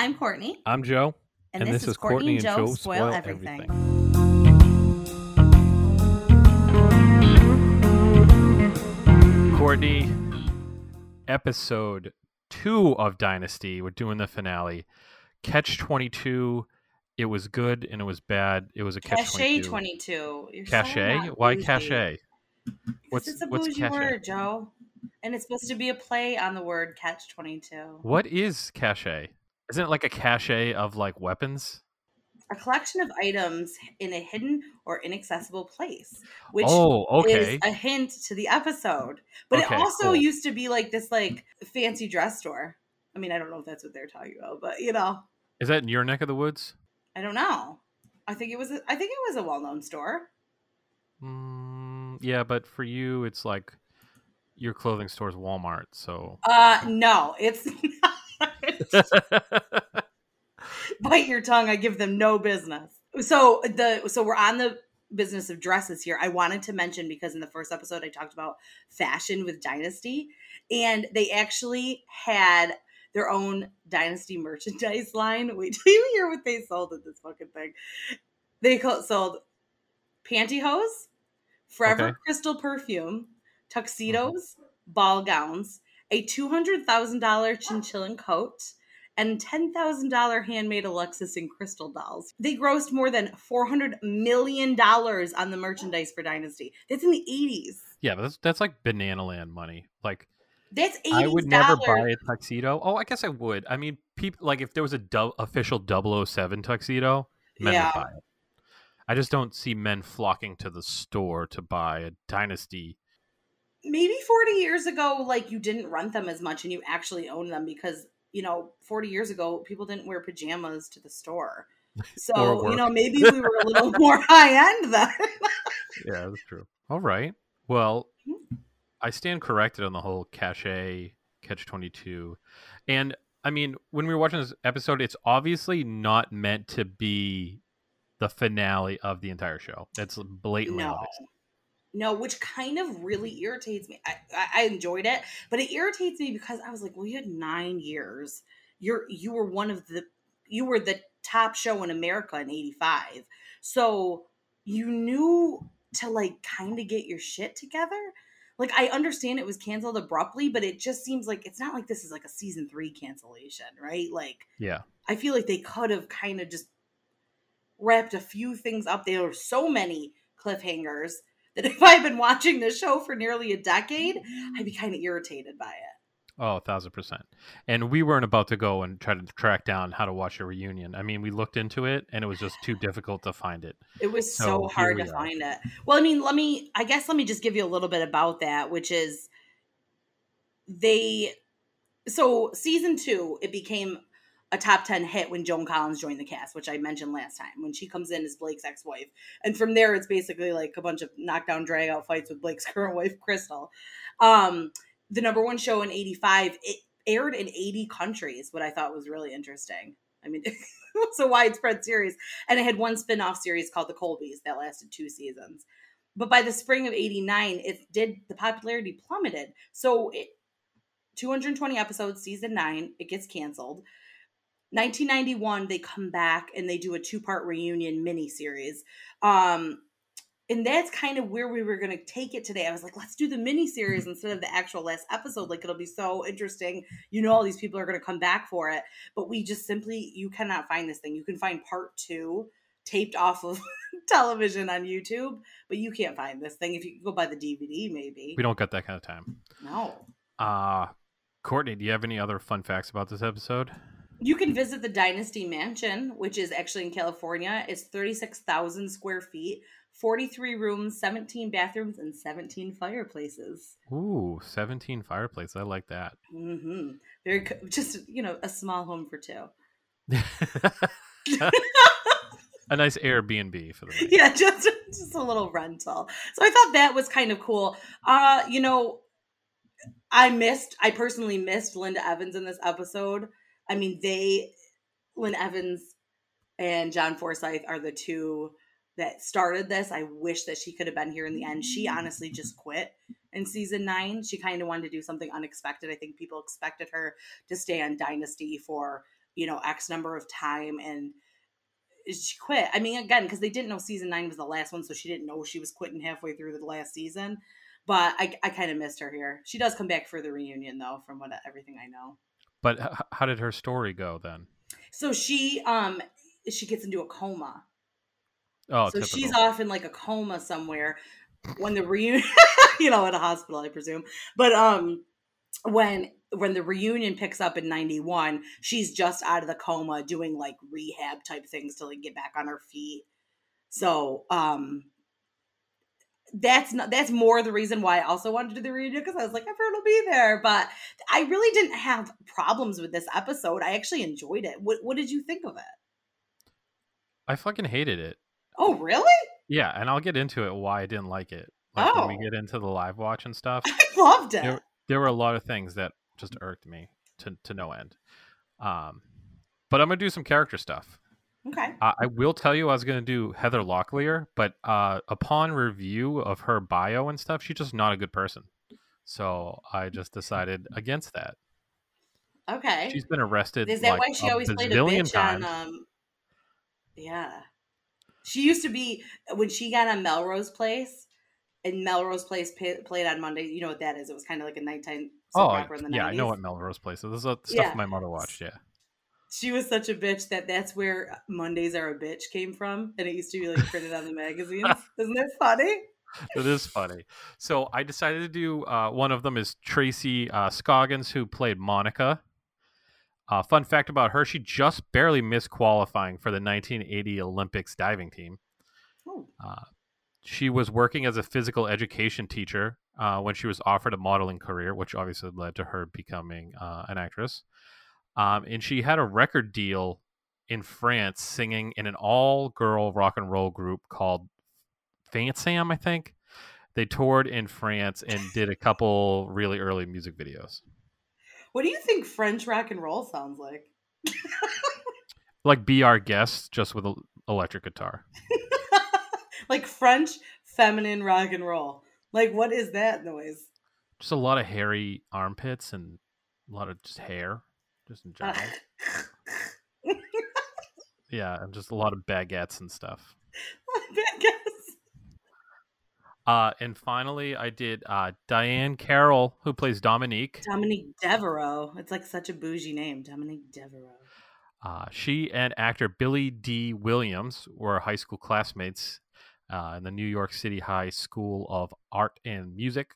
I'm Courtney. I'm Joe. And, this, is Courtney and Joe Spoil Everything. Courtney, episode two of Dynasty. We're doing the finale. Catch 22. It was good and it was bad. It was a catch Cachet 22. 22. You're so Why cachet? What's it's a what's bougie cachet? word, Joe. And it's supposed to be a play on the word catch 22. What is cachet? Isn't it like a cache of like weapons? A collection of items in a hidden or inaccessible place, which oh, okay. is a hint to the episode. But Okay, it also cool. used to be like this like fancy dress store. I mean, I don't know if that's what they're talking about, but you know, Is that in your neck of the woods? I don't know. I think it was a, I think it was a well-known store. Mm, yeah, but for you, it's like your clothing store's Walmart. So Uh no, it's not. bite your tongue i give them no business. So the so we're on the business of dresses here. I wanted to mention because in the first episode i talked about fashion with dynasty and they actually had their own dynasty merchandise line. Wait till you hear what they sold at this fucking thing? They called, sold pantyhose forever Okay. crystal perfume tuxedos mm-hmm. ball gowns a $200000 chinchillan coat and $10,000 handmade Alexis and Crystal dolls. They grossed more than $400 million on the merchandise for Dynasty. That's in the 80s. yeah, but that's that's like banana land money. Like That's 80s. I would never buy a tuxedo. Oh, I guess I would. I mean, people like if there was a official 007 tuxedo, men Yeah. would buy it. I just don't see men flocking to the store to buy a dynasty. Maybe 40 years ago, like you didn't rent them as much and you actually owned them because, you know, 40 years ago, people didn't wear pajamas to the store. So, you know, maybe we were a little more high end then. Yeah, that's true. All right. Well, Mhm. I stand corrected on the whole cachet catch 22. And I mean, when we were watching this episode, it's obviously not meant to be the finale of the entire show. That's blatantly no. obvious. No, which kind of really irritates me. I, I, I enjoyed it, but it irritates me because I was like, well, you had nine years. You're you were one of the you were the top show in America in '85, so you knew to like kind of get your shit together. Like I understand it was canceled abruptly, but it just seems like it's not like this is like a season three cancellation, right? Like Yeah. I feel like they could have kind of just wrapped a few things up. There were so many cliffhangers that if I had been watching this show for nearly a decade, I'd be mm. kind of irritated by it. Oh, a thousand percent. And we weren't about to go and try to track down how to watch a reunion. I mean, we looked into it and it was just too difficult to find it. It was So so, hard to are. find it. Well, I mean, let me, I guess, let me just give you a little bit about that, which is they, so season two, it became a top 10 hit when Joan Collins joined the cast, which I mentioned last time, when she comes in as Blake's ex wife. And from there, it's basically like a bunch of knockdown, drag out fights with Blake's current wife, Crystal. Um, the number one show in 85, it aired in 80 countries, what I thought was really interesting. I mean, it's a widespread series. And it had one spin off series called The Colbys that lasted two seasons. But by the spring of 89, it did, the popularity plummeted. So it, 220 episodes, season nine, it gets canceled. 1991, they come back and they do a two part reunion miniseries. Um, and that's kind of where we were going to take it today. I was like, let's do the mini series instead of the actual last episode. Like, it'll be so interesting. You know, all these people are going to come back for it. But we just simply, you cannot find this thing. You can find part two taped off of television on YouTube, but you can't find this thing. If you go by the DVD, maybe. We don't got that kind of time. No. Uh Courtney, do you have any other fun facts about this episode? You can visit the Dynasty Mansion, which is actually in California. It's 36,000 square feet, 43 rooms, 17 bathrooms, and 17 fireplaces. Ooh, 17 fireplaces. I like that. Mm-hmm. Very, just, you know, a small home for two. a nice Airbnb for the night. Yeah, just, just a little rental. So I thought that was kind of cool. Uh, you know, I missed, I personally missed Linda Evans in this episode. I mean, they, Lynn Evans and John Forsythe are the two that started this. I wish that she could have been here in the end. She mm. honestly just quit in season nine. She kind of wanted to do something unexpected. I think people expected her to stay on Dynasty for you know, X number of time and she quit. I mean, again, because they didn't know season nine was the last one, so she didn't know she was quitting halfway through the last season. But I, I kind of missed her here. She does come back for the reunion, though, from what everything I know. But h- how did her story go then? So she um she gets into a coma. Oh, so typical. she's off in like a coma somewhere when the reunion, you know, at a hospital, I presume. But um, when when the reunion picks up in 91 she's just out of the coma doing like rehab type things to like get back on her feet so um that's not that's more the reason why I also wanted to do the reunion because I was like everyone will be there but I really didn't have problems with this episode I actually enjoyed it what what did you think of it I fucking hated it. oh really Yeah, and I'll get into it why I didn't like it. Like when we Oh. get into the live watch and stuff. I loved it there, there were a lot of things that just irked me to to no end. Um, but I'm gonna do some character stuff. Okay Uh, I will tell you I was gonna do Heather Locklear, but uh, upon review of her bio and stuff, she's just not a good person. So I just decided against that. okay She's been arrested. Is that like, why she always played a bitch times. on? Um, yeah, she used to be when she got on Melrose Place, and Melrose Place played on Monday. You know what that is? It was kind of like a nighttime soap oh, opera in the yeah, 90s. I know what Melrose Place is. This is stuff Yeah. my mother watched. Yeah. She was such a bitch that that's where Mondays are a bitch came from, and it used to be like printed on the magazines. Isn't that funny? it is funny. So I decided to do uh, one of them is Tracy uh, Scoggins, who played Monica. Uh, fun fact about her: she just barely missed qualifying for the 1980 Olympics diving team. Oh, Uh, she was working as a physical education teacher uh, when she was offered a modeling career, which obviously led to her becoming uh, an actress. Um, and she had a record deal in France singing in an all girl rock and roll group called Fansam, I think. They toured in France and did a couple really early music videos. what do you think French rock and roll sounds like? Like Be Our Guest, just with an electric guitar. like French feminine rock and roll. Like, what is that noise? Just a lot of hairy armpits and a lot of just hair, just in general. Yeah, and just a lot of baguettes and stuff. Guess. Uh, and finally, I did uh, Diahann Carroll, who plays Dominique. Dominique Devereaux. It's like such a bougie name, Dominique Devereaux. Uh, she and actor Billy Dee Williams were high school classmates uh, in the New York City High School of Art and Music.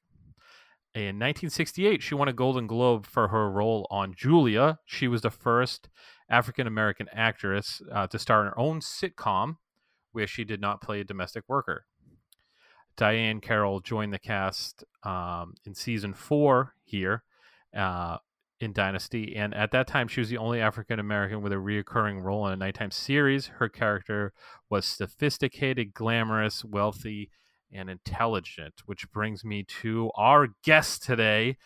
In 1968, she won a Golden Globe for her role on Julia. She was the first African American actress uh, to star in her own sitcom where she did not play a domestic worker. Diahann Carroll joined the cast um, in season four here uh, in Dynasty, and at that time, she was the only African American with a reoccurring role in a nighttime series. Her character was sophisticated, glamorous, wealthy, and intelligent, which brings me to our guest today,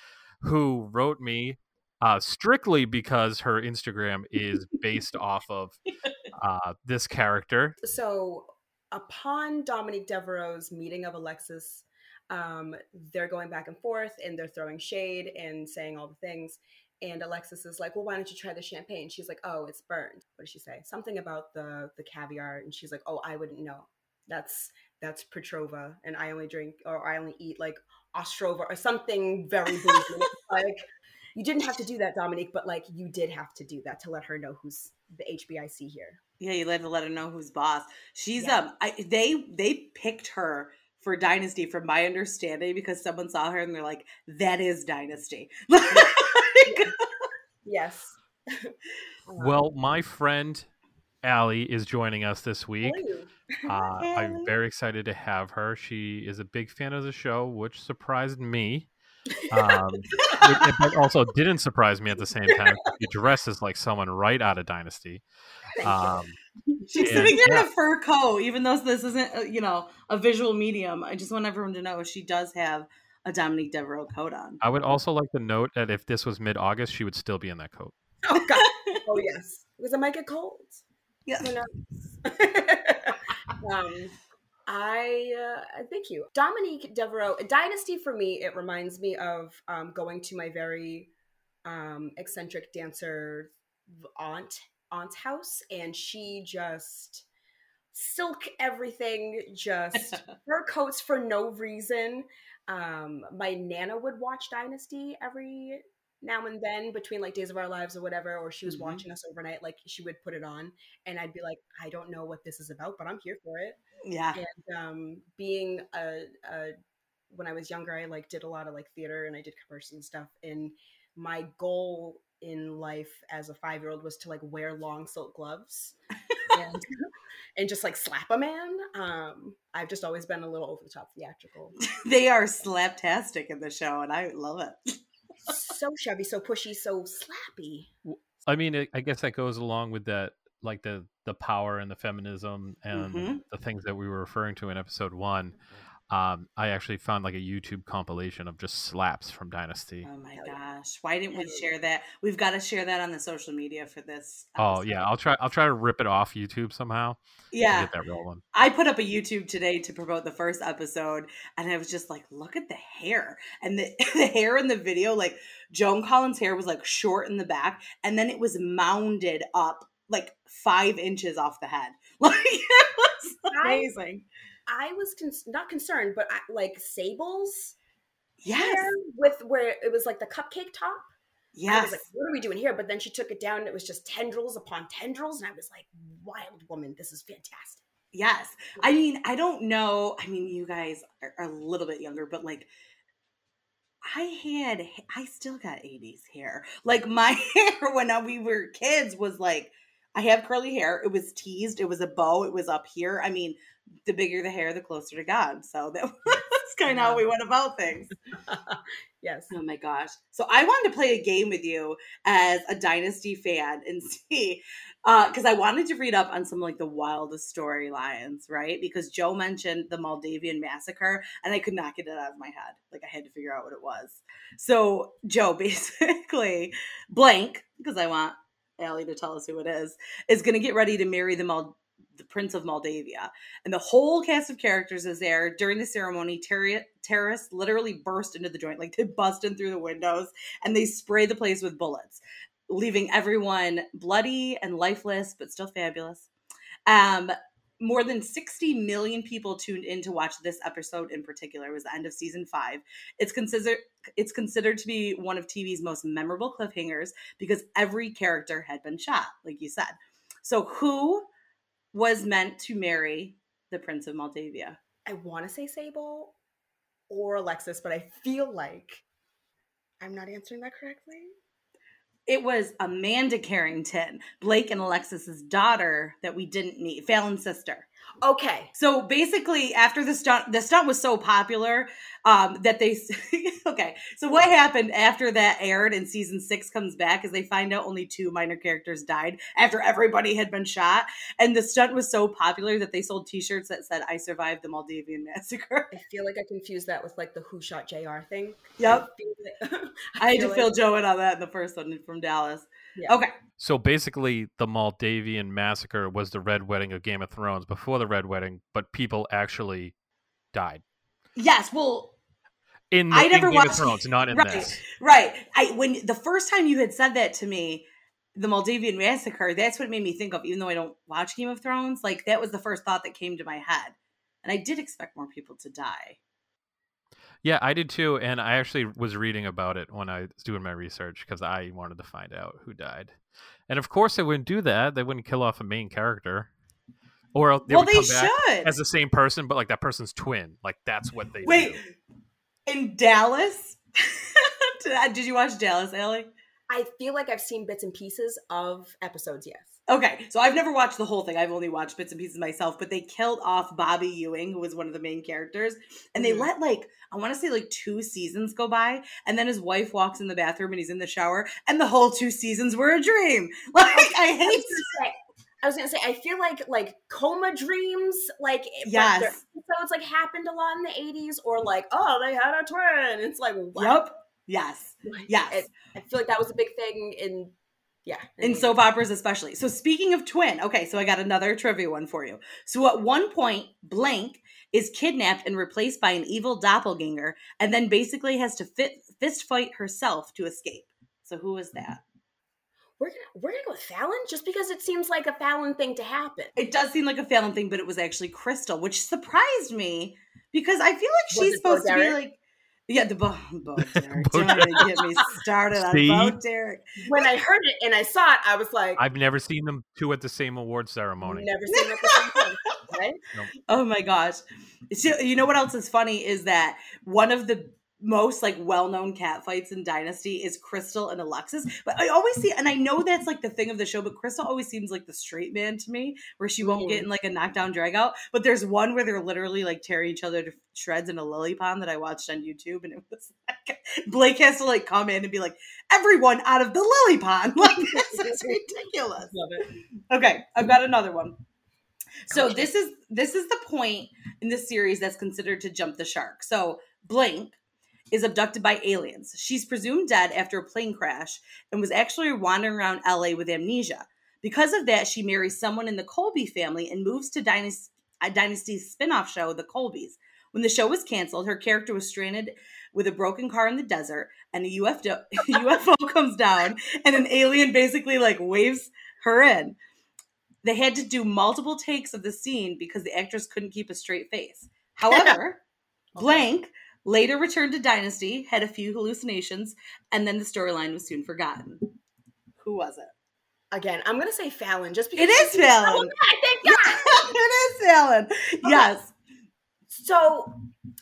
who wrote me uh, strictly because her Instagram is based off of uh, this character. so upon Dominique Devereaux's meeting of Alexis, um, they're going back and forth and they're throwing shade and saying all the things. And Alexis is like, "Well, why don't you try the champagne?" She's like, "Oh, it's burned." What did she say? Something about the the caviar, and she's like, "Oh, I wouldn't know. That's that's Petrova, and I only drink or I only eat like Ostrova or something very bougie." Like you didn't have to do that, Dominique, but like you did have to do that to let her know who's the HBIC here. Yeah, you had to let her know who's boss. She's Yeah. um, I they they picked her for Dynasty, from my understanding, because someone saw her and they're like, "That is Dynasty." Like, Yes. Well, my friend Allie is joining us this week. Uh, I'm very excited to have her. She is a big fan of the show, which surprised me. Um, but also didn't surprise me at the same time. She dresses like someone right out of Dynasty. Um, She's And- sitting here yeah. in a fur coat, even though this isn't, uh, you know, a visual medium. I just want everyone to know she does have a Dominique Devereaux coat on. I would also like to note that if this was mid-August, she would still be in that coat. oh God. Oh yes. Because it might get cold. Yeah. Who knows? um, I uh, thank you, Dominique Devereaux. Dynasty for me, it reminds me of um, going to my very um, eccentric dancer aunt aunt's house, and she just silk everything, just fur coats for no reason. Um, my nana would watch Dynasty every now and then between like Days of Our Lives or whatever, or she was Mhm. watching us overnight. Like she would put it on, and I'd be like, I don't know what this is about, but I'm here for it. Yeah. And um, being a, a when I was younger, I like did a lot of like theater and I did commercials and stuff. And my goal in life as a five year old was to like wear long silk gloves and, and just like slap a man. Um, I've just always been a little over the top theatrical. They are slaptastic in the show, and I love it. So chubby, so pushy, so slappy. I mean, I- guess that goes along with that, like the the power and the feminism and Mhm. the things that we were referring to in episode one. Um, I actually found like a YouTube compilation of just slaps from Dynasty. Oh my gosh. Why didn't we share that? We've got to share that on the social media for this. Oh yeah, I'll try. I'll try to rip it off YouTube somehow. Yeah. get that rolling. I put up a YouTube today to promote the first episode, and I was just like, look at the hair. And the, the hair in the video, like Joan Collins' hair was like short in the back, and then it was mounded up like five inches off the head. Like it was amazing. I was con- not concerned, but I, like Sable's Yes. with where it was like the cupcake top. I Yes. was like, what are we doing here? But then she took it down and it was just tendrils upon tendrils. And I was like, wild woman, this is fantastic. Yes. I mean, I don't know. I mean, you guys are a little bit younger, but like, I had, I still got 80s hair. Like, my hair when we were kids was like, I have curly hair. It was teased, it was a bow, it was up here. I mean, the bigger the hair, the closer to God. So that was kind of how we went about things. Yes. Oh my gosh. So I wanted to play a game with you as a Dynasty fan and see, uh, because I wanted to read up on some like the wildest storylines, right? Because Joe mentioned the Moldavian massacre and I could not get it out of my head. Like I had to figure out what it was. So Joe basically, blank, because I want Allie to tell us who it is, is going to get ready to marry the Mal- the Prince of Moldavia. And the whole cast of characters is there. During the ceremony, terri- terrorists literally burst into the joint, like they bust in through the windows and they spray the place with bullets, leaving everyone bloody and lifeless, but still fabulous. Um, more than 60 million people tuned in to watch this episode in particular. It was the end of season five. It's considered it's considered to be one of TV's most memorable cliffhangers because every character had been shot, like you said. So who was meant to marry the Prince of Moldavia? I want to say Sable or Alexis, but I feel like I'm not answering that correctly. It was Amanda Carrington, Blake and Alexis's daughter that we didn't meet, Fallon's sister. Okay. So basically, after the stunt, the stunt was so popular um, that they. okay, so what happened after that aired and season six comes back is they find out only two minor characters died after everybody had been shot, and the stunt was so popular that they sold T-shirts that said "I survived the Moldavian massacre." I feel like I confused that with like the Who Shot JR thing. Yep. I, like- I had to feel fill Joe in on that in the first one from Dallas. Yeah. Okay, So basically, the Moldavian massacre was the Red Wedding of Game of Thrones before the Red Wedding, but people actually died yes, well, in, the, I in never Game of watched- Thrones, not in right. this. Right. I when the first time you had said that to me, the Moldavian massacre, that's what it made me think of, even though I don't watch Game of Thrones. Like that was the first thought that came to my head. And I did expect more people to die. Yeah, I did too, and I actually was reading about it when I was doing my research because I wanted to find out who died. And of course, they wouldn't do that. They wouldn't kill off a main character, or they well, would they back should. as the same person, but like that person's twin. Like that's what they Wait, do. in Dallas? did did you watch Dallas, Allie? I feel like I've seen bits and pieces of episodes, yes. Okay, so I've never watched the whole thing. I've only watched bits and pieces myself, but they killed off Bobby Ewing, who was one of the main characters, and they Mhm. let like I want to say like two seasons go by, and then his wife walks in the bathroom and he's in the shower, and the whole two seasons were a dream. Like I hate gonna say, I was gonna say, I feel like like coma dreams, like but Yes. episodes like happened a lot in the eighties, or like oh they had a twin. It's like what? Yep. Yes. Yes. It- I feel like that was a big thing in yeah in mm-hmm. soap operas especially. So speaking of twin, okay, so I got another trivia one for you. So at one point, Blank is kidnapped and replaced by an evil doppelganger, and then basically has to fit, fist fight herself to escape. So who is mm-hmm. that? we're gonna we're gonna go with Fallon just because it seems like a Fallon thing to happen. It does seem like a Fallon thing, but it was actually Crystal, which surprised me because I feel like Was she's supposed to be like. Yeah, the Bo, Bo Derek. Bo Don't even get me started on See? Bo Derek. When I heard it and I saw it, I was like, I've never seen them two at the same award ceremony. never seen it the same thing, right? Oh my gosh. So, you know what else is funny is that one of the most like well-known cat fights in Dynasty is Crystal and Alexis. But I always see and I know that's like the thing of the show, but Crystal always seems like the straight man to me, where she won't get mm-hmm. in like a knockdown drag out. But there's one where they're literally like tearing each other to shreds in a lily pond that I watched on YouTube, and it was like Blake has to like come in and be like, everyone out of the lily pond. Like this is ridiculous. Love it. Okay, I've got another one. So this is this is the point in the series that's considered to jump the shark. So Blank is abducted by aliens. She's presumed dead after a plane crash and was actually wandering around LA with amnesia. Because of that, she marries someone in the Colby family and moves to Dynasty, Dynasty's spin-off show, The Colbys. When the show was canceled, her character was stranded with a broken car in the desert, and a UFO, UFO comes down, and an alien basically like waves her in. They had to do multiple takes of the scene because the actress couldn't keep a straight face. However, Blank later returned to Dynasty, had a few hallucinations, and then the storyline was soon forgotten. Who was it? Again, I'm gonna say Fallon just because It is Fallon. Oh, God, thank God. it is Fallon. Yes. So,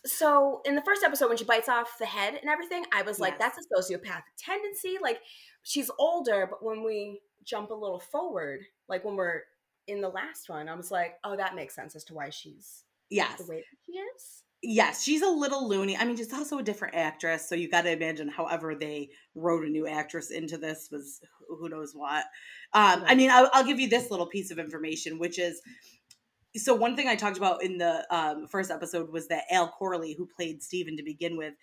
so in the first episode when she bites off the head and everything, I was like, Yes. that's a sociopathic tendency. Like she's older, but when we jump a little forward, like when we're in the last one, I was like, oh, that makes sense as to why she's Yes. the way that she is. Yes. She's a little loony. I mean, she's also a different actress. So you got to imagine however they wrote a new actress into this was who knows what. Um, I mean, I'll, I'll give you this little piece of information, which is so one thing I talked about in the um, first episode was that Al Corley, who played Steven to begin with,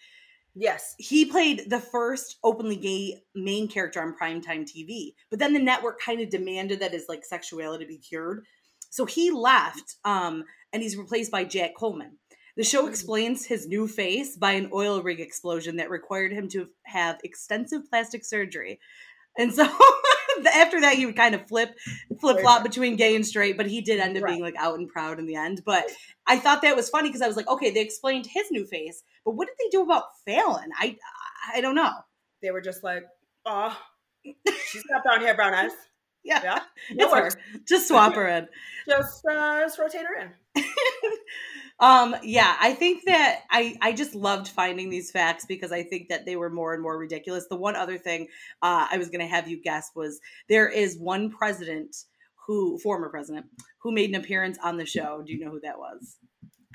Yes. he played the first openly gay main character on primetime TV. But then the network kind of demanded that his like sexuality be cured. So he left um and he's replaced by Jack Coleman. The show Mhm. explains his new face by an oil rig explosion that required him to have extensive plastic surgery. And so after that he would kind of flip flip flop between gay and straight, but he did end up Right. being like out and proud in the end. But I thought that was funny because I was like, okay, they explained his new face, but what did they do about Fallon? I I don't know. They were just like, oh, she's got brown hair, brown eyes. Yeah, Yeah. it's works. her. Just swap her in. Just, uh, just rotate her in. Um, yeah, I think that I I just loved finding these facts because I think that they were more and more ridiculous. The one other thing uh, I was going to have you guess was there is one president who former president who made an appearance on the show. Do you know who that was?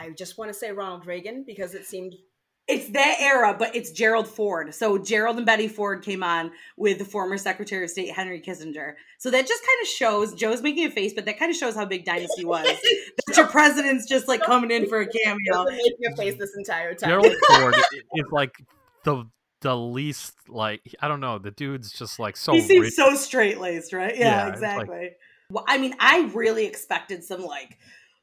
I just want to say Ronald Reagan because it seemed It's that era, but it's Gerald Ford. So Gerald and Betty Ford came on with the former Secretary of State Henry Kissinger. So that just kind of shows Joe's making a face, but that kind of shows how big Dynasty was. that your president's just like coming in for a cameo. Been making a face this entire time. Gerald Ford is like the the least like I don't know. The dude's just like so he seems rich. so straight laced, right? Yeah, Yeah, it's like- exactly. well, I mean, I really expected some like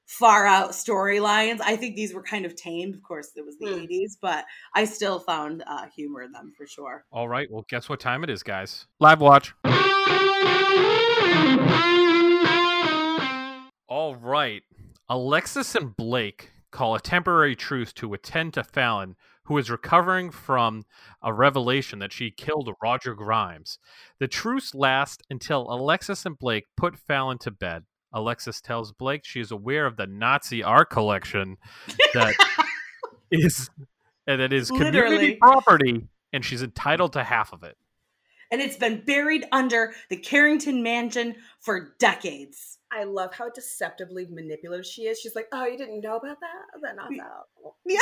far out storylines. I think these were kind of tame. Of course, it was the Hmm. 80s, but I still found uh, humor in them for sure. All right. Well, guess what time it is, guys? Live watch. All right. Alexis and Blake call a temporary truce to attend to Fallon, who is recovering from a revelation that she killed Roger Grimes. The truce lasts until Alexis and Blake put Fallon to bed. Alexis tells Blake she is aware of the Nazi art collection that is and that is community Literally. property, and she's entitled to half of it. and it's been buried under the Carrington Mansion for decades. I love how deceptively manipulative she is. She's like, "Oh, you didn't know about that? Then not that." Yeah.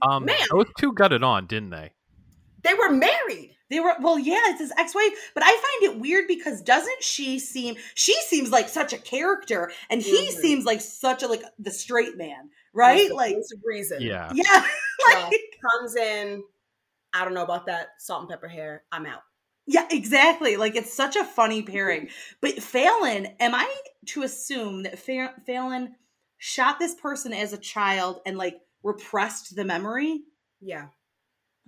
Um, Man. those two got it on, didn't they? They were married. They were well, yeah, it's his ex-wife, but I find it weird because doesn't she seem she seems like such a character and he Mhm. seems like such a like the straight man, right? Like voice of reason. Yeah. yeah, Well, like comes in. I don't know about that salt and pepper hair. I'm out. Yeah, exactly. Like it's such a funny pairing. But Fallon, am I to assume that Fa- Fallon shot this person as a child and like repressed the memory? Yeah.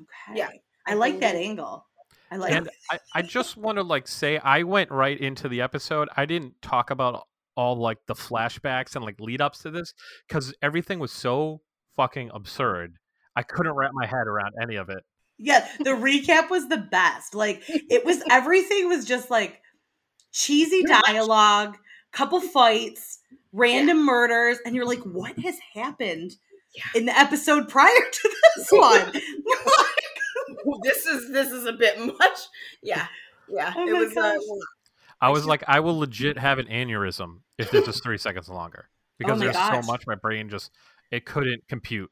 Okay. Yeah, I, I like that mm. angle. I like and I, I just want to like say I went right into the episode. I didn't talk about all like the flashbacks and like lead ups to this because everything was so fucking absurd. I couldn't wrap my head around any of it. Yeah, the recap was the best. Like it was everything was just like cheesy dialogue, couple fights, random murders, and you're like, what has happened in the episode prior to this one? this is this is a bit much. Yeah, yeah. Oh it was. Uh, gosh. I was like, I will legit have an aneurysm if this is three seconds longer because Oh there's gosh. so much my brain just it couldn't compute.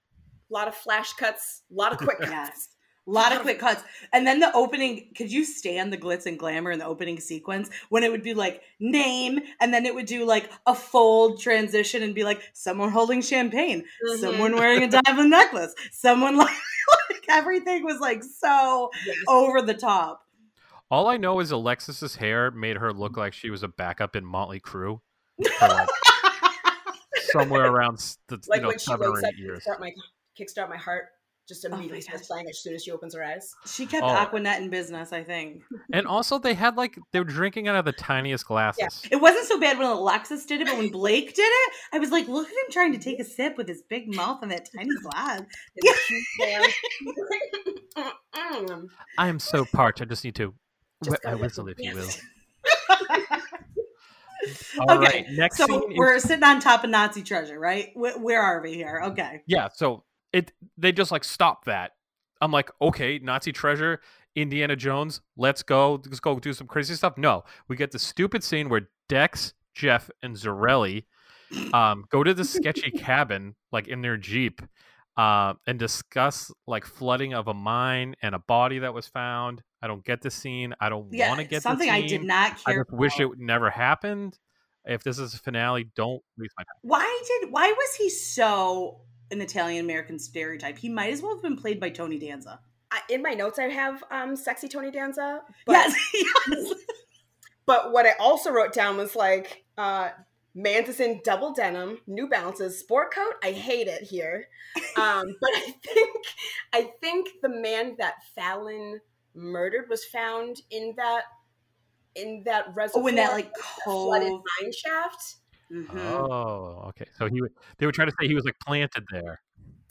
a lot of flash cuts, a lot of quick cuts. Yes. A lot of quick cuts. And then the opening, could you stand the glitz and glamour in the opening sequence when it would be like name and then it would do like a fold transition and be like someone holding champagne, Mhm. someone wearing a diamond necklace, someone like, like everything was like so Yes. over the top. All I know is Alexis's hair made her look like she was a backup in Motley Crue for like somewhere around the, Like you know when she seven or eight years. kickstart my kickstart my heart. Just Oh immediately starts gosh. playing as soon as she opens her eyes. she kept Oh. Aquanet in business, I think. And also, they had like they were drinking out of the tiniest glasses. Yeah. It wasn't so bad when Alexis did it, but when Blake did it, I was like, look at him trying to take a sip with his big mouth and that tiny glass. I am so parched. I just need to Just wet my whistle, if you will. the- All Okay, right, next so scene. we're sitting on top of Nazi treasure, right? Where, where are we here? Okay. yeah, so it they just like stop that. I'm like, okay, Nazi treasure, Indiana Jones, let's go, let's go do some crazy stuff. No, we get the stupid scene where Dex, Jeff, and Zarelli um, go to the sketchy cabin, like in their jeep, uh, and discuss like flooding of a mine and a body that was found. I don't get the scene. I don't Yeah, want to get something I did not care. I just wish it never happened. If this is a finale, don't waste my time. Why did? Why was he so an Italian American stereotype? He might as well have been played by Tony Danza. I, in my notes, I have um, sexy Tony Danza. But, yes, yes. but what I also wrote down was like, uh, Mantis in double denim, New Balances, sport coat. I hate it here. Um, but I think, I think the man that Fallon murdered was found in that, in that reservoir. Oh, in that like flooded cove. mine shaft. Mhm. Oh, okay. So he would- they were trying to say he was like planted there.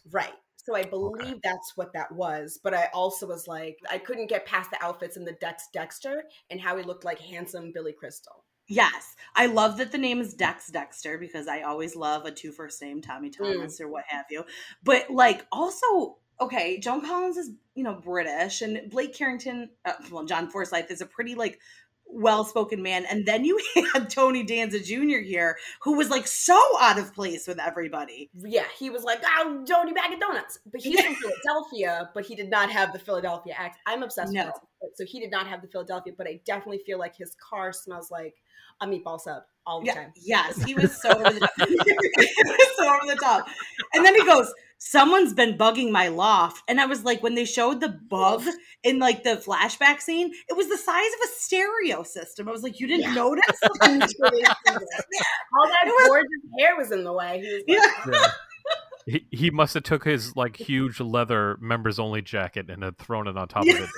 Right. So I believe that's what that was. But I also was like, I couldn't get past the outfits and the Dex Dexter and how he looked like handsome Billy Crystal. Yes, I love that the name is Dex Dexter because I always love a two first name, Tommy Mm. Thomas or what have you. But like also, okay, Joan Collins is you know British, and Blake Carrington, uh, well, John Forsythe is a pretty like well spoken man, and then you had Tony Danza Jr. here, who was like so out of place with everybody. Yeah, he was like, oh, Jody Bag of Donuts. But he's from Philadelphia, but he did not have the Philadelphia accent. I'm obsessed No. with it. So he did not have the Philadelphia, but I definitely feel like his car smells like a meatball sub all the Yeah, time. yes, he was so over the top. so over the top. And then he goes, "Someone's been bugging my loft," and I was like, when they showed the bug in like the flashback scene, it was the size of a stereo system. I was like, you didn't Yeah. notice? all that was- gorgeous hair was in the way. He was like, Yeah. He, he must have took his like huge leather members only jacket and had thrown it on top of it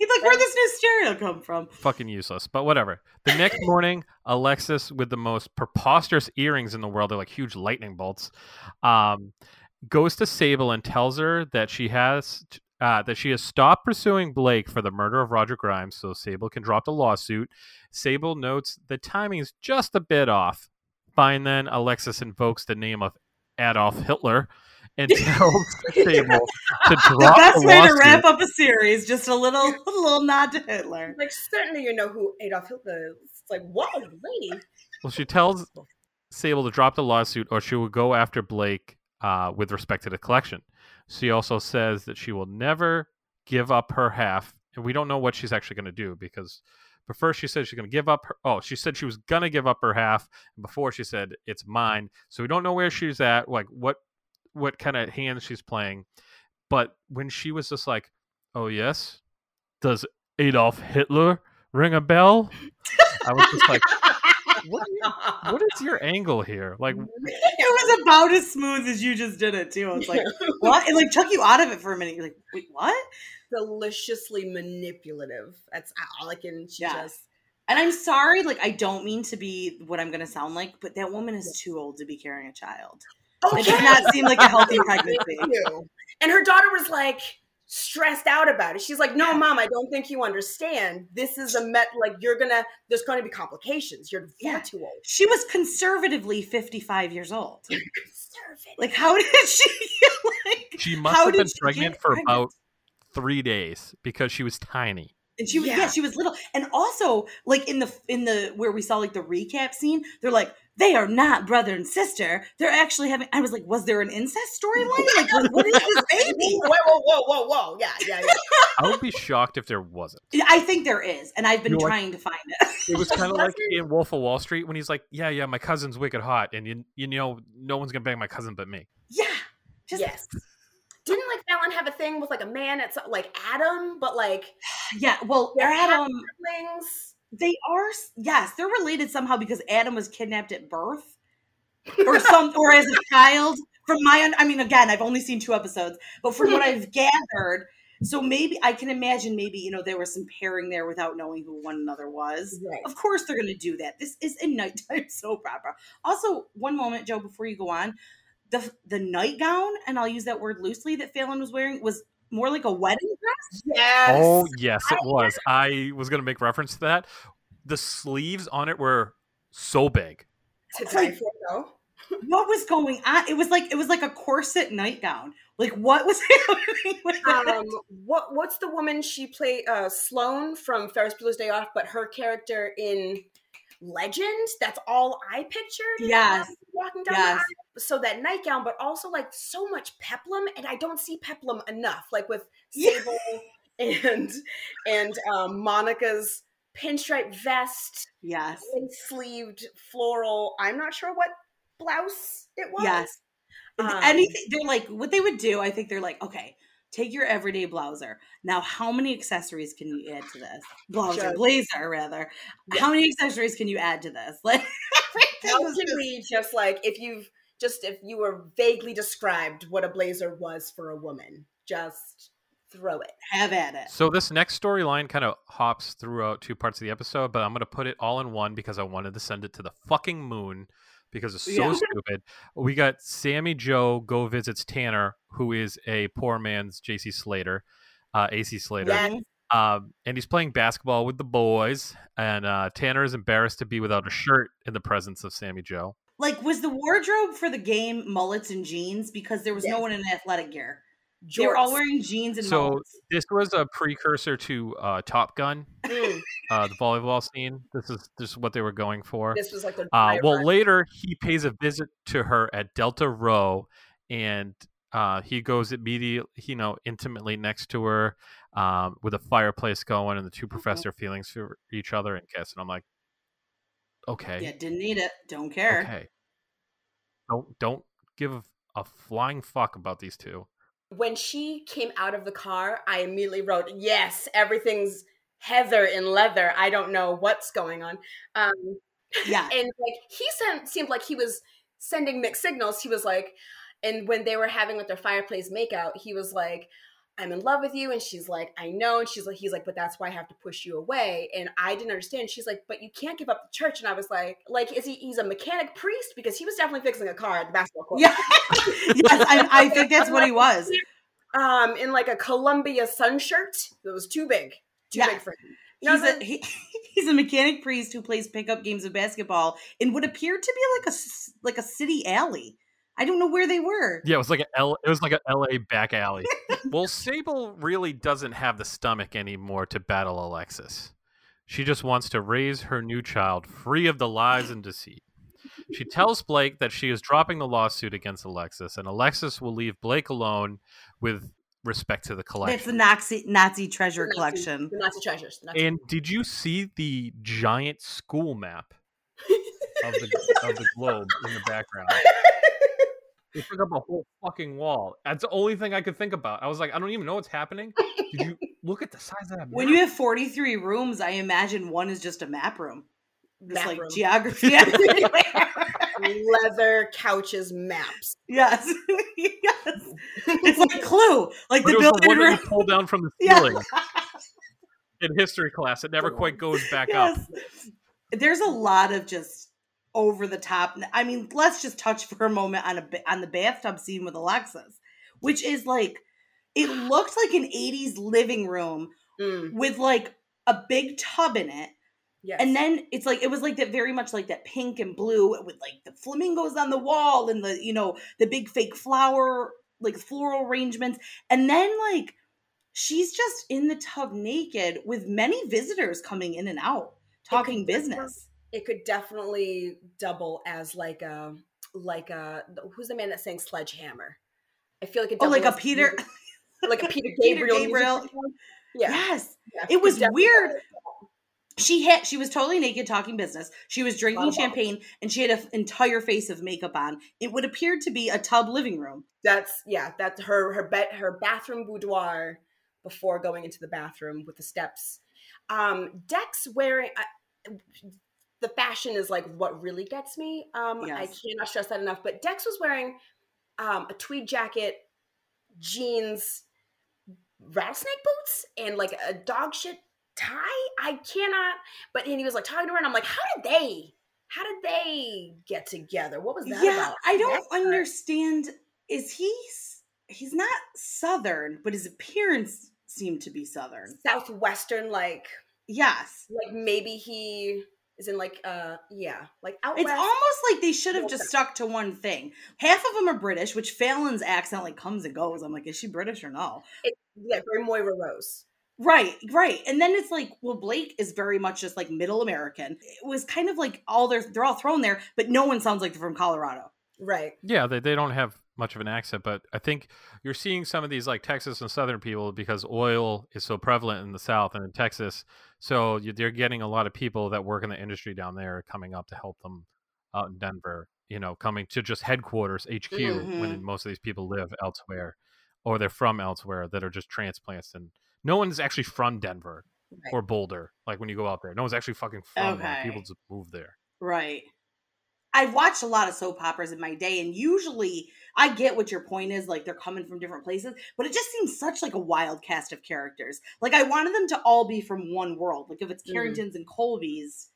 and seen it first. He's like, where'd this new stereo come from? Fucking useless, but whatever. The next morning, Alexis with the most preposterous earrings in the world, they're like huge lightning bolts, um, goes to Sable and tells her that she has uh, that she has stopped pursuing Blake for the murder of Roger Grimes, so Sable can drop the lawsuit. Sable notes the timing is just a bit off. Fine, then Alexis invokes the name of Adolf Hitler and tells Sable to drop The drop best the way to wrap up a series, just a little, a little nod to Hitler. like, certainly you know who Adolf Hitler is. It's like, whoa, lady. Well, she tells Sable to drop the lawsuit, or she will go after Blake uh, with respect to the collection. She also says that she will never give up her half, and we don't know what she's actually going to do because. But first, she said she's going to give up her. Oh, she said she was going to give up her half. And before, she said it's mine. So we don't know where she's at, like what what kind of hand she's playing. But when she was just like, "Oh yes, does Adolf Hitler ring a bell?" I was just like, "What? what is your angle here? Like, It was about as smooth as you just did it too. I was like, what? It like took you out of it for a minute. You're like, wait, what? deliciously manipulative. That's all I can. She Yes. just And I'm sorry, like I don't mean to be what I'm gonna sound like, but that woman is too old to be carrying a child. Oh, it does not seem like a healthy pregnancy. And her daughter was like stressed out about it. She's like, "No, mom, I don't think you understand. This is a met. Like you're gonna. There's going to be complications. You're far Yeah. too old." She was conservatively 55 years old. Conservative. Like, how did she like? She must have been pregnant for pregnant? about three days because she was tiny. And she was yeah. Yeah. she was little. And also, like in the in the where we saw like the recap scene, they're like, they are not brother and sister. They're actually having I was like, was there an incest storyline? Like, what- what is this baby? whoa, whoa, whoa, whoa, whoa! Yeah, yeah, yeah. I would be shocked if there wasn't. I think there is, and I've been You're like- trying to find it. It was kind of like in Wolf of Wall Street when he's like, "Yeah, yeah, my cousin's wicked hot, and you, you know, no one's gonna bang my cousin but me." yeah. Just yes. Didn't like Fallon have a thing with like a man? It's uh, like Adam, but like yeah. Well, they're Adam, siblings. they are yes, they're related somehow because Adam was kidnapped at birth, or some, or as a child. From my, I mean, again, I've only seen two episodes, but from what I've gathered, so maybe I can imagine maybe you know there was some pairing there without knowing who one another was. Right. Of course, they're going to do that. This is a nighttime soap opera. Also, one moment, Joe, before you go on, the the nightgown, and I'll use that word loosely, that Fallon was wearing was more like a wedding dress. Yes. Oh yes, it was. I was gonna make reference to that. The sleeves on it were so big. To die for though. What was going on? It was like it was like a corset nightgown. Like what was happening with it? Um, what what's the woman she played? Uh, Sloane from Ferris Bueller's Day Off, but her character in Legend. That's all I pictured. Yes. walking down Yes. the aisle. So that nightgown, but also like so much peplum, and I don't see peplum enough. Like with. Sable and and um, Monica's pinstripe vest, yes. sleeved floral. I'm not sure what blouse it was. Yes. Um, Anything they're like what they would do, I think they're like, okay, take your everyday blouser. Now, how many accessories can you add to this? Blouser, Just- blazer, rather. Yeah. How many accessories can you add to this? Like How can just- we just like if you've just if you were vaguely described what a blazer was for a woman, just throw it. have at it. So this next storyline kind of hops throughout two parts of the episode, but I'm gonna put it all in one because I wanted to send it to the fucking moon because it's so Yeah. stupid. We got Sammy Jo go visits Tanner, who is a poor man's JC Slater, uh, AC Slater. Yes. Um, and he's playing basketball with the boys, and uh, Tanner is embarrassed to be without a shirt in the presence of Sammy Jo. Like, was the wardrobe for the game mullets and jeans? Because there was no one in athletic gear. They were all wearing jeans and So mullets. this was a precursor to uh, Top Gun, Mm, uh, the volleyball scene. This is this is what they were going for. this was like the Uh, well, dry later he pays a visit to her at Delta Rho, and uh, he goes immediately, you know, intimately next to her, um, with a fireplace going, and the two profess their feelings for each other and kiss. And I'm like, okay, Yeah, didn't need it. Don't care. okay, don't don't give a flying fuck about these two. When she came out of the car, I immediately wrote, "Yes, everything's heather in leather. I don't know what's going on." Um, Yeah. and like he sent, seemed like he was sending mixed signals. He was like, and when they were having like their fireplace makeout, he was like, "I'm in love with you," and she's like, "I know," and she's like, "He's like, but that's why I have to push you away." And I didn't understand. She's like, "But you can't give up the church," and I was like, "Like, is he? He's a mechanic priest because he was definitely fixing a car at the basketball court." Yeah. yes, I, I think that's what he was. um in like a Columbia sun shirt that was too big, too Yeah. big for him. You know, He's a he, he's a mechanic priest who plays pickup games of basketball in what appeared to be like a like a city alley. I don't know where they were. Yeah, it was like a L. It was like a L.A. back alley. well, Sable really doesn't have the stomach anymore to battle Alexis. She just wants to raise her new child free of the lies and deceit. She tells Blake that she is dropping the lawsuit against Alexis, and Alexis will leave Blake alone with respect to the collection. It's the. Nazi Nazi treasure the Nazi- collection. the Nazi treasures. the Nazi- And did you see the giant school map of the of the globe in the background? It took up a whole fucking wall. That's the only thing I could think about. I was like, I don't even know what's happening. Did you look at the size of that? When map? you have 43 rooms, I imagine one is just a map room. Just Map like room. geography leather couches maps. Yes, yes. It's like Clue, like But the it was the one building. that you pull down from the Yeah. ceiling in history class. It never quite goes back up. There's a lot of just over the top. I mean, let's just touch for a moment on a on the bathtub scene with Alexis, which is like it looked like an 80s living room Mm, with like a big tub in it. yes. And then it's like it was like that very much like that pink and blue with like the flamingos on the wall and the you know the big fake flower like floral arrangements. And then like she's just in the tub naked with many visitors coming in and out talking business. It could definitely double as like a like a who's the man that sang Sledgehammer? I feel like it Oh, like a Peter. like a Peter Peter Gabriel. music Gabriel. Yeah, Yes. yeah, It was weird. double. She had she was totally naked talking business. She was drinking champagne and she had an entire face of makeup on. It would appear to be a tub living room. That's yeah. That's her her bed her bathroom boudoir before going into the bathroom with the steps. Um, Dex wearing. Uh, the fashion is like what really gets me. Um, I cannot stress that enough. But Dex was wearing um, a tweed jacket, jeans, rattlesnake boots, and like a dog shit tie. I cannot. But and he was like talking to her, and I'm like, how did they? How did they get together? What was that yeah, about? I don't That's understand. Is he? He's not southern, but his appearance seemed to be southern. southwestern like Yes, like maybe he is in like uh yeah like out it's west. almost like they should have just stuck to one thing. Half of them are British, which Fallon's accent like comes and goes. I'm like, is she British or no? It- yeah very Moira Rose Right, right. And then it's like, well, Blake is very much just like middle American. It was kind of like all they're they're all thrown there, but no one sounds like they're from Colorado. right Yeah, they, they don't have much of an accent, but I think you're seeing some of these like Texas and Southern people because oil is so prevalent in the South and in Texas. So they're getting a lot of people that work in the industry down there coming up to help them out in Denver, you know, coming to just headquarters, HQ, when Mhm. most of these people live elsewhere or they're from elsewhere that are just transplants. And no one's actually from Denver right. or Boulder. Like when you go out there, no one's actually fucking from there. Okay. People just move there. Right. I've watched a lot of soap operas in my day, and usually I get what your point is. Like they're coming from different places, but it just seems such like a wild cast of characters. Like I wanted them to all be from one world. Like if it's Mhm. Carringtons and Colbys,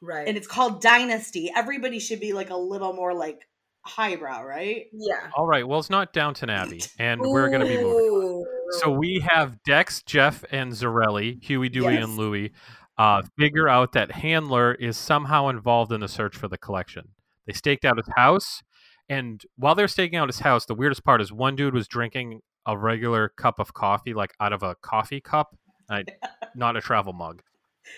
right and it's called Dynasty, everybody should be like a little more like highbrow, right? yeah All right. Well, it's not Downton Abbey, and we're going to be moving. Ooh. So we have Dex, Jeff, and Zarelli, Huey, Dewey, Yes. and Louie, uh, figure out that Handler is somehow involved in the search for the collection. They staked out his house, and while they're staking out his house, the weirdest part is one dude was drinking a regular cup of coffee, like out of a coffee cup, I, not a travel mug.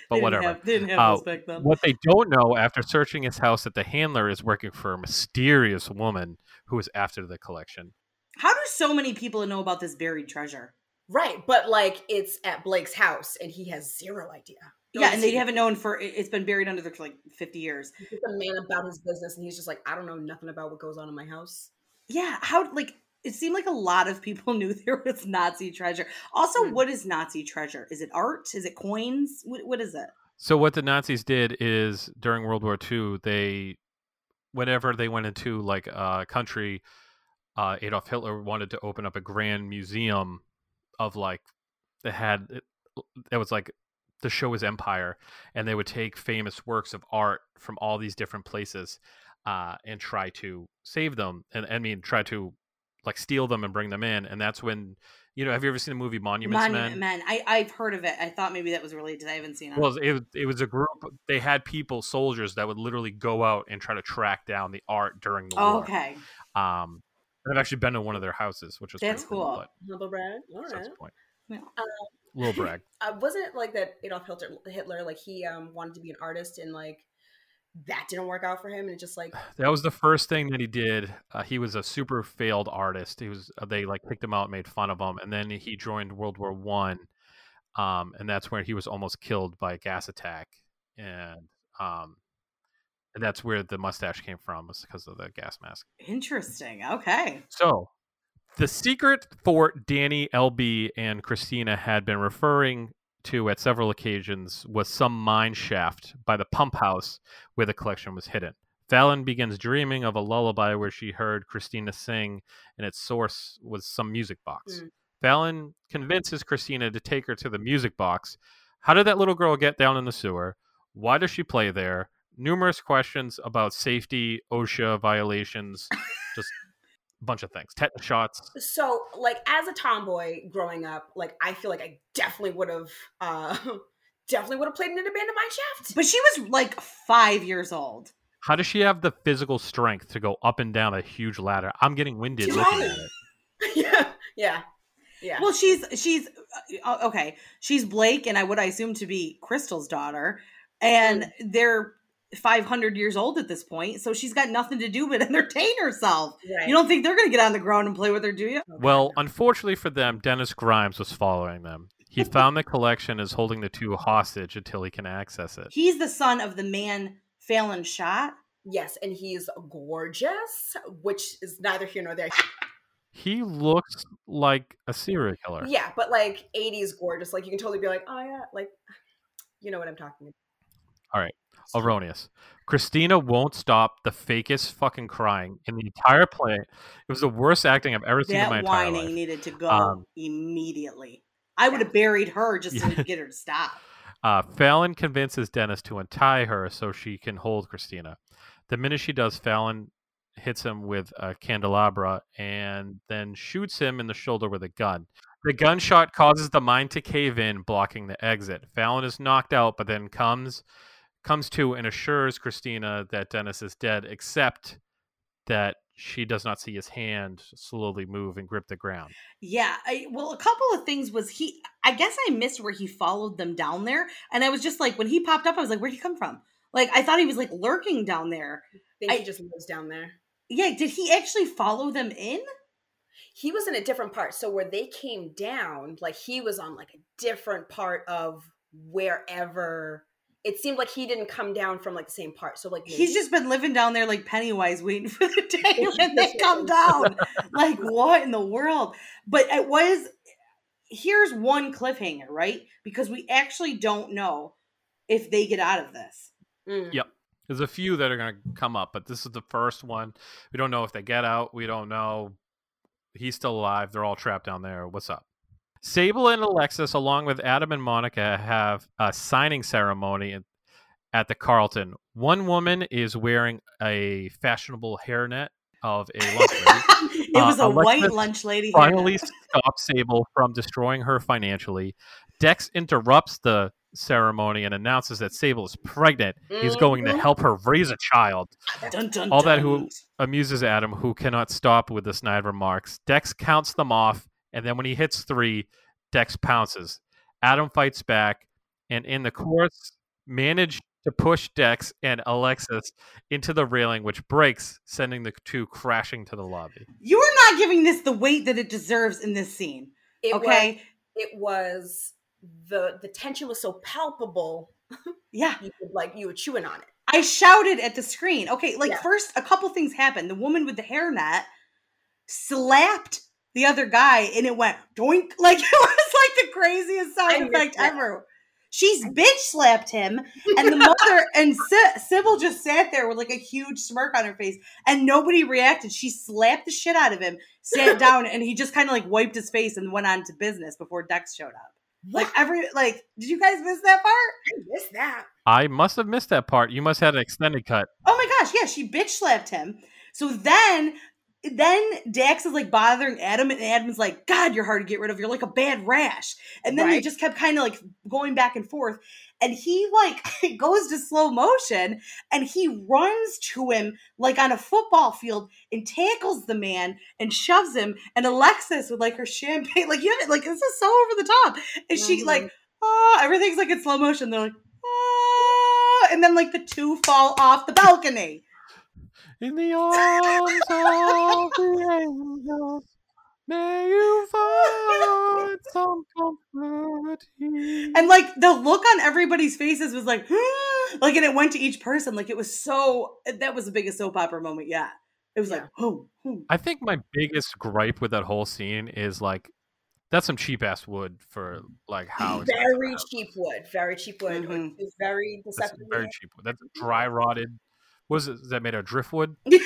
But They didn't whatever. have- they didn't have Uh, those back. What they don't know after searching his house that the handler is working for a mysterious woman who is after the collection. How do so many people know about this buried treasure? right but like it's at Blake's house and he has zero idea Yeah, and they He's haven't known for it- it's been buried under there for like fifty years. just a man about his business and he's just like I don't know nothing about what goes on in my house Yeah, how like it seemed like a lot of people knew there was Nazi treasure. Also, Hmm. what is Nazi treasure? Is it art? Is it coins? What, what is it? So what the Nazis did is during World War II, they whenever they went into like a country, uh, Adolf Hitler wanted to open up a grand museum of like that had it, it was like the show his empire, and they would take famous works of art from all these different places, uh, and try to save them, and I mean try to like steal them and bring them in, and that's when you know have you ever seen the movie Monuments Monument Men? Men. I I've heard of it. I thought maybe that was related. to that. I haven't seen it. Well, it was, it was a group. They had people, soldiers, that would literally go out and try to track down the art during the oh, war. okay. Um, and I've actually been to one of their houses, which was That's pretty cool. But Humble brag. All that's the point. Yeah. Little brag. Uh, wasn't it like that Adolf Hitler, Hitler like he um wanted to be an artist and like that didn't work out for him and it just like That was the first thing that he did. Uh, he was a super failed artist. He was. uh, They like picked him out, made fun of him, and then he joined World War One, um, and that's where he was almost killed by a gas attack, and um, and that's where the mustache came from, was because of the gas mask. Interesting. Okay. So, the secret Fort Danny, LB, and Krystina had been referring to at several occasions was some mine shaft by the pump house where the collection was hidden. Fallon begins dreaming of a lullaby where she heard Krystina sing, and its source was some music box. Mm. Fallon convinces Krystina to take her to the music box. How did that little girl get down in the sewer? Why does she play there? Numerous questions about safety, OSHA violations, just bunch of things. Tetanus shots. So, like, as a tomboy growing up, like, I feel like I definitely would have, uh, definitely would have played in an abandoned mine shaft. But she was like five years old. How does she have the physical strength to go up and down a huge ladder? I'm getting winded looking at it. yeah, yeah, yeah. Well, she's she's uh, okay. She's Blake, and I would I assume to be Krystle's daughter, and they're five hundred years old at this point. So she's got nothing to do but entertain herself. right. You don't think they're gonna get on the ground and play with her, do you? Well, unfortunately for them, Dennis Grimes was following them. He found the collection is holding the two hostage until he can access it. He's the son of the man Fallon shot. yes, and he's gorgeous, which is neither here nor there. He looks like a serial killer. Yeah, but like 80s gorgeous. Like, you can totally be like, oh, yeah, like, you know what I'm talking about. All right. Erroneous. Krystina won't stop the fakest fucking crying in the entire play. It was the worst acting I've ever seen in my That entire whining needed to go Um, immediately. I would have buried her just Yeah. to get her to stop. Uh, Fallon convinces Dennis to untie her so she can hold Krystina. The minute she does, Fallon hits him with a candelabra and then shoots him in the shoulder with a gun. The gunshot causes the mine to cave in, blocking the exit. Fallon is knocked out, but then comes comes to and assures Krystina that Dennis is dead, except that she does not see his hand slowly move and grip the ground. Yeah, I, well, a couple of things was he. I guess I missed where he followed them down there, and I was just like, when he popped up, I was like, where'd he come from? Like, I thought he was like lurking down there. I think I- he just lives down there. Yeah, did he actually follow them in? He was in a different part. So where they came down, like he was on like a different part of wherever. It seemed like he didn't come down from like the same part. So like He's just been living down there like Pennywise, waiting for the day when they come down. like, what in the world? But it was. Here's one cliffhanger, right? Because we actually don't know if they get out of this. Mm. Yep. There's a few that are going to come up, but this is the first one. We don't know if they get out. We don't know. He's still alive. They're all trapped down there. What's up? Sable and Alexis, along with Adam and Monica, have a signing ceremony at- the Carlton. One woman is wearing a fashionable hairnet of a lunch lady. It was Uh, a white lunch lady. finally stops Sable from destroying her financially. Dex interrupts the ceremony and announces that Sable is pregnant. He's going to Mhm. help her raise a child. Dun, dun, All that who- Amuses Adam, who cannot stop with the snide remarks. Dex counts them off, and then when he hits three, Dex pounces. Adam fights back, and in the course, managed to push Dex and Alexis into the railing, which breaks, sending the two crashing to the lobby. You are not giving this the weight that it deserves in this scene. It okay? was, it was the the tension was so palpable. Yeah. You could like you were chewing on it. I shouted at the screen. Okay, like Yeah. first a couple things happened. The woman with the hairnet slapped the other guy and it went doink. Like it was like the craziest I sound missed effect ever. She's bitch slapped him and the mother and Sy- Sybil just sat there with like a huge smirk on her face and nobody reacted. She slapped the shit out of him, sat down, and he just kind of like wiped his face and went on to business before Dex showed up. Like every like, did you guys miss that part? I missed that. I must have missed that part. You must have had an extended cut. Oh my gosh, yeah, she bitch slapped him. So then then Dax is like bothering Adam, and Adam's like, God, you're hard to get rid of. You're like a bad rash. And then they just kept kind of like going back and forth. And he like goes to slow motion and he runs to him like on a football field and tackles the man and shoves him. And Alexis with like her champagne, like you have it, like this is so over the top. And she Mhm. like, oh, everything's like in slow motion. They're like, oh, and then like the two fall off the balcony. In the arms of the angels, may you find some comfort. here. And like the look on everybody's faces was like, like, and it went to each person. Like it was so. That was the biggest soap opera moment yet. It was like, Yeah. oh, oh. I think my biggest gripe with that whole scene is like that's some cheap ass wood for like how Very cheap wood. Very cheap wood. Mhm. It's very deceptive. very cheap wood. That's dry rotted Was it is that made out of driftwood? What's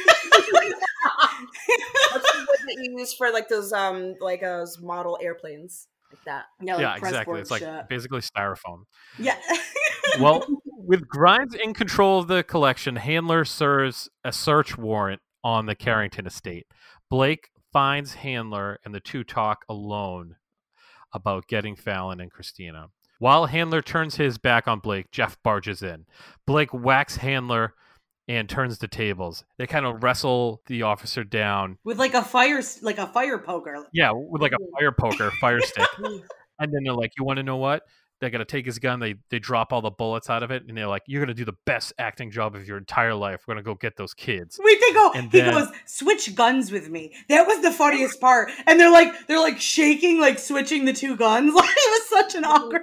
the wood that you use for like those um like those model airplanes like that? Yeah, like yeah, exactly. It's like shit. basically styrofoam. yeah. Well, with Grimes in control of the collection, Handler serves a search warrant on the Carrington estate. Blake finds Handler, and the two talk alone about getting Fallon and Krystina. While Handler turns his back on Blake, Jeff barges in. Blake whacks Handler and turns the tables. They kind of wrestle the officer down. with like a fire, like a fire poker. Yeah, with like a fire poker, fire stick. And then they're like, "You want to know what?" They're gonna take his gun. They they drop all the bullets out of it, and they're like, "You're gonna do the best acting job of your entire life. We're gonna go get those kids." Wait, they go. And he then- goes, switch guns with me. That was the funniest part. And they're like, they're like shaking, like switching the two guns. Like it was such an awkward.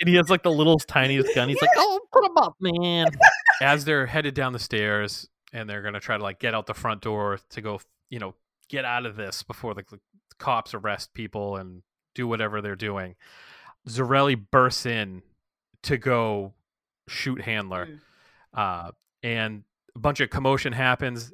And he has like the littlest, tiniest gun. He's like, "Oh, put him up, man!" As they're headed down the stairs, and they're gonna try to like get out the front door to go, you know, get out of this before the, the cops arrest people and do whatever they're doing. Zarelli bursts in to go shoot Handler. Mm. uh, and a bunch of commotion happens.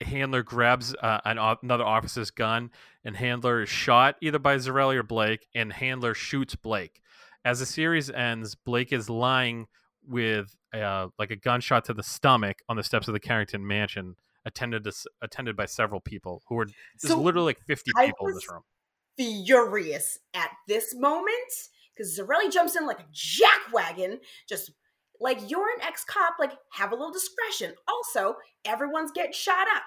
Handler grabs uh, an, another officer's gun, and Handler is shot either by Zarelli or Blake, and Handler shoots Blake. As the series ends, Blake is lying with uh, like a gunshot to the stomach on the steps of the Carrington mansion, attended to, attended by several people who were there's So literally like 50 I people in this was- room. Furious at this moment because Zarelli jumps in like a jackwagon, just like you're an ex cop, like have a little discretion. Also, everyone's getting shot up.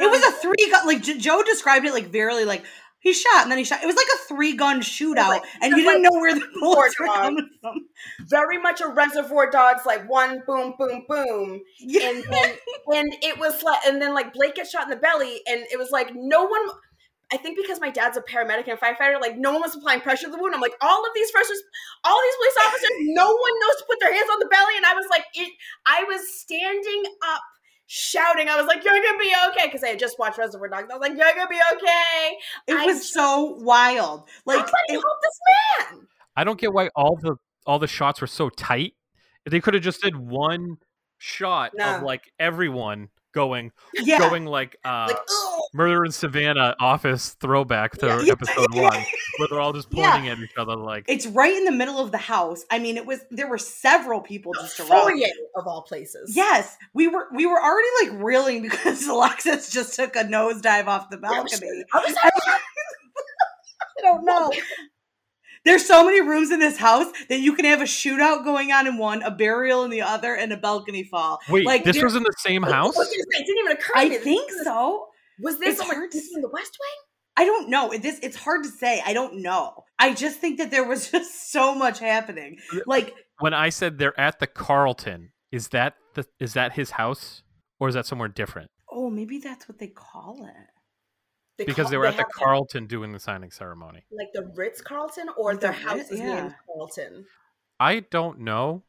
It was Um, a three gun. Like Joe described it, like very like he shot and then he shot. It was like a three gun shootout, Like- and you didn't like know where the bullets were coming from. very much a Reservoir Dogs, like one boom, boom, boom, Yeah. and then and it was like and then like Blake gets shot in the belly and it was like no one I think because my dad's a paramedic and firefighter, like no one was applying pressure to the wound. I'm like, all of these first, all these police officers, no one knows to put their hands on the belly. And I was like, it, I was standing up, shouting. I was like, you're gonna be okay, because I had just watched Reservoir Dogs. I was like, you're gonna be okay. It I was just- so wild. Like Somebody it- help this man. I don't get why all the all the shots were so tight. They could have just did one shot of like everyone going yeah. going like uh Like. Murder in Savannah office throwback to Yeah. Yeah. episode one, where they're all just Yeah. pointing at each other like It's right in the middle of the house. I mean, it was there were several people just around. Of all places. Yes, we were we were already like reeling because Alexis just took a nosedive off the I was- balcony. I was I don't know. There's so many rooms in this house that you can have a shootout going on in one, a burial in the other, and a balcony fall. Wait, Like, this was in the same house? gonna say, it didn't even occur I me. think was- so. Was this It's hard to this in the West Wing? I don't know. This it's hard to say. I don't know. I just think that there was just so much happening. Uh, uh, like When I said they're at the Carlton, is that the is that his house? Or is that somewhere different? oh, maybe that's what they call it. They Because call- they were at the have Carlton doing the signing ceremony. like the Ritz Carlton, or their the Ritz- house is yeah. named Carlton. I don't know.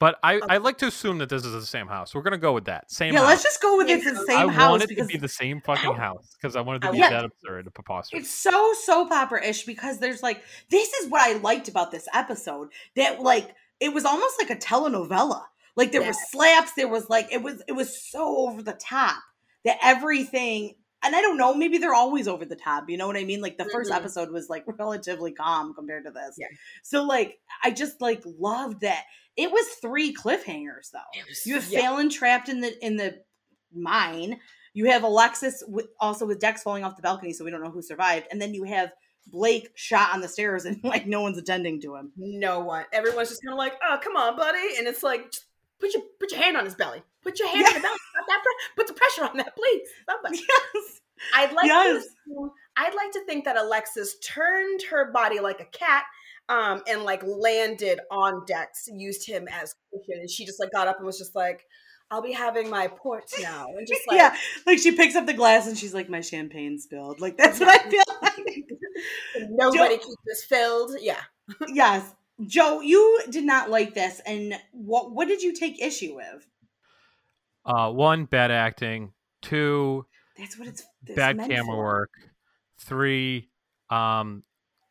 But I, Okay. I like to assume that this is the same house. We're gonna go with that. Same yeah, house. let's just go with Yeah, it's the I same I house want it because to be the same fucking house because I wanted to be want- that absurd and preposterous. It's so soap opera ish because there's like this is what I liked about this episode that like it was almost like a telenovela. Like there Yeah. was slaps, there was like it was it was so over the top that everything and I don't know, maybe they're always over the top. You know what I mean? Like the 1st Mhm. episode was like relatively calm compared to this. Yeah. So like I just like loved that. It was three cliffhangers though. You have Yeah. Fallon trapped in the in the mine. You have Alexis with, also with Dex falling off the balcony, so we don't know who survived. And then you have Blake shot on the stairs, and like no one's attending to him. No one. Everyone's just kind of like, "Oh, come on, buddy," and it's like, put your put your hand on his belly. Put your hand on the belly. Pre- put the pressure on that, please. Somebody. Yes. I'd like Yes. to. I'd like to think that Alexis turned her body like a cat. Um, and like landed on Dex, used him as cushion, and she just like got up and was just like, "I'll be having my port now," and just like, yeah, like she picks up the glass and she's like, "My champagne spilled." Like that's what I feel like. nobody Joe- keeps this filled. Yeah, yes, Joe, you did not like this, and what what did you take issue with? Uh, one, bad acting. Two, That's what it's, bad camera for. work. Three, um,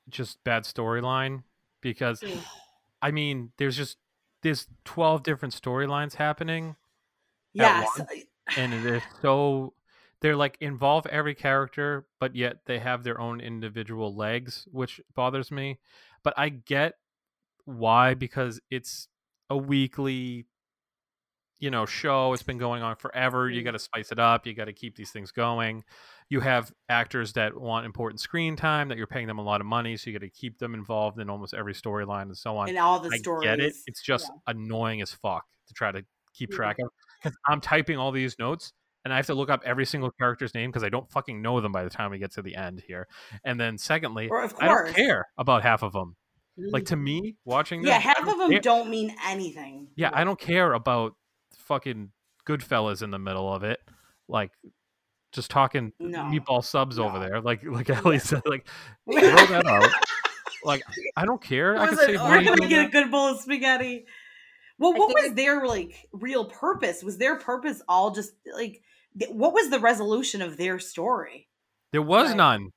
just bad storyline. Because. I mean, there's just there's twelve different storylines happening, Yes. once. and they're so they're like involve every character but yet they have their own individual legs which bothers me but i get why because it's a weekly you know show it's been going on forever you Mm. got to spice it up you got to keep these things going you have actors that want important screen time that you're paying them a lot of money so you got to keep them involved in almost every storyline and so on And all the I stories. get it. It's just annoying as fuck to try to keep Mhm. track of because I'm typing all these notes and I have to look up every single character's name because I don't fucking know them by the time we get to the end here. And then secondly, I don't care about half of them. Like to me, watching this, Yeah, half of them care- don't mean anything. Yeah, I don't care about fucking Goodfellas in the middle of it. Like just talking No. meatball subs over there. Like like Ellie said, like throw that out. Like I don't care. I Was could it save oh, We're gonna get a good bowl of spaghetti. Well, what was their like real purpose? Was their purpose all just like th- what was the resolution of their story? There was Right. none.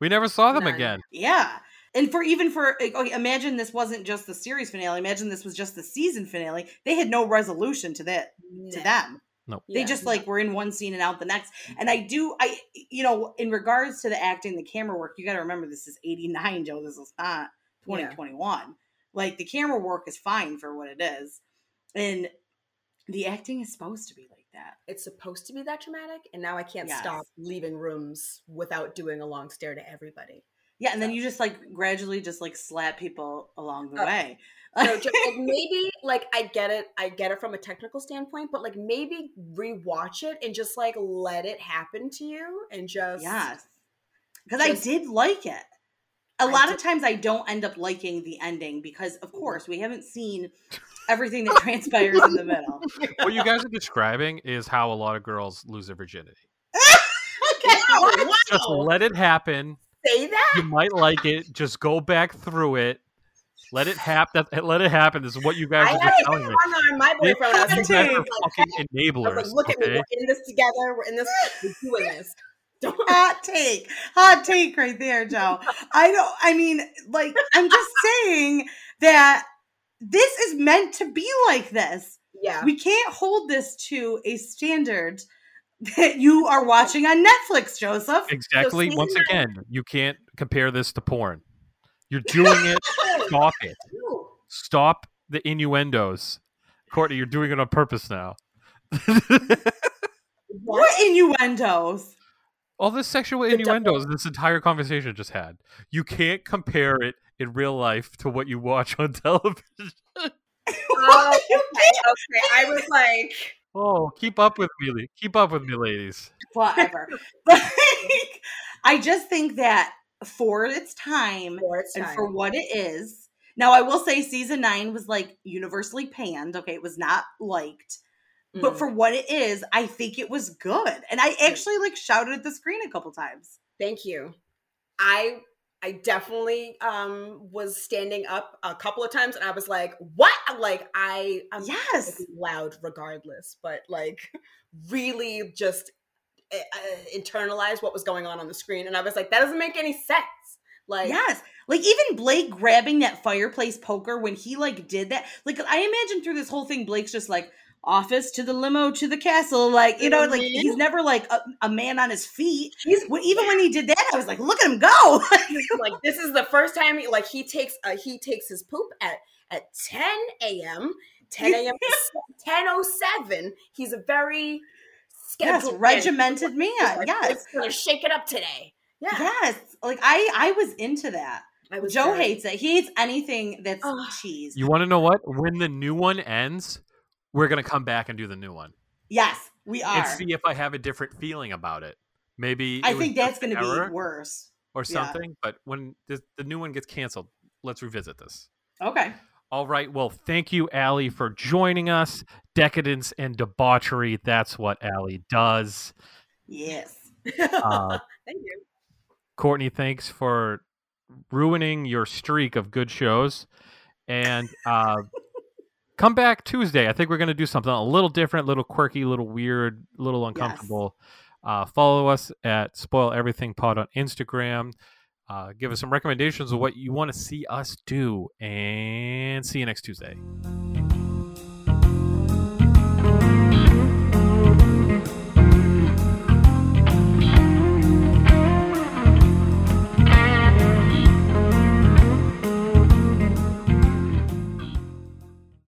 We never saw them None. again. Yeah. And for even for okay, imagine this wasn't just the series finale. Imagine this was just the season finale. They had no resolution to that to No. them. Nope. They Yeah. just like were in one scene and out the next. Mm-hmm. And I do I you know, in regards to the acting, the camera work, you got to remember this is 89, Joe. This is not Yeah. 2021. Like the camera work is fine for what it is. And the acting is supposed to be like that. it's supposed to be that dramatic, and now I can't Yes. stop leaving rooms without doing a long stare to everybody. Yeah, and then you just like gradually just like slap people along the Uh, way. So just, like maybe like I get it, I get it from a technical standpoint, but like maybe rewatch it and just like let it happen to you and just Yes. Because I did like it. A I lot did- of times I don't end up liking the ending because, of course, we haven't seen everything that transpires in the middle. what you guys are describing is how a lot of girls lose their virginity. okay. Wow, Just let it happen. Say that. You might like it. Just go back through it. Let it happen. Eh, let it happen. This is what you guys I are just telling me. on my boyfriend. when I was hot You thinking, guys take. are like, fucking was enablers. like, look at me, we're in this together. We're in this. We're doing this. Hot take. Hot take right there, Joe. I don't, I mean, like, I'm just saying that this is meant to be like this. Yeah. We can't hold this to a standard that you are watching on Netflix, Joseph. Exactly. season Once nine- again, you can't compare this to porn. You're doing it. Stop it. Stop the innuendos. Courtney, you're doing it on purpose now. What innuendos? All the sexual The double- innuendos this entire conversation just had. You can't compare it in real life to what you watch on television. Oh, okay, okay. I was like, Oh, keep up with me. Keep up with me, ladies. Whatever. but like, I just think that for its time for its and time. for what it is. Now, I will say season nine was like universally panned. Okay, it was not liked. But Mm. for what it is, I think it was good. And I actually like shouted at the screen a couple times. Thank you. I I definitely um was standing up a couple of times and I was like, "What?" Like I I'm Yes. loud regardless, but like really just uh, uh, internalized what was going on on the screen and I was like, "That doesn't make any sense." Like Yes. Like even Blake grabbing that fireplace poker when he like did that. Like I imagine through this whole thing, Blake's just like office to the limo to the castle. Like, you know, like he's never like a, a man on his feet. he's even when he did that, I was like, look at him go. like this is the first time he like he takes uh, he takes his poop at at 10 a.m 10 a.m 1007 he's a very scheduled man. regimented man. He's like, Yes. "Let's gonna shake it up today yeah Yes. Like I I was into that. I was Joe very- hates it. He hates anything that's Ugh. cheese. You want to know what? When the new one ends, we're gonna come back and do the new one yes, we are. and see if I have a different feeling about it. Maybe I think that's going to be worse. or yeah. something. But when the, the new one gets canceled, let's revisit this. Okay. All right. Well, thank you, Allie, for joining us. Decadence and debauchery. That's what Allie does. Yes. Uh, thank you Courtney, thanks for ruining your streak of good shows. And uh, come back Tuesday. I think we're going to do something a little different, a little quirky, a little weird, a little uncomfortable. Uh, follow us at Spoil Everything Pod on Instagram. Uh, give us some recommendations of what you want to see us do. And see you next Tuesday.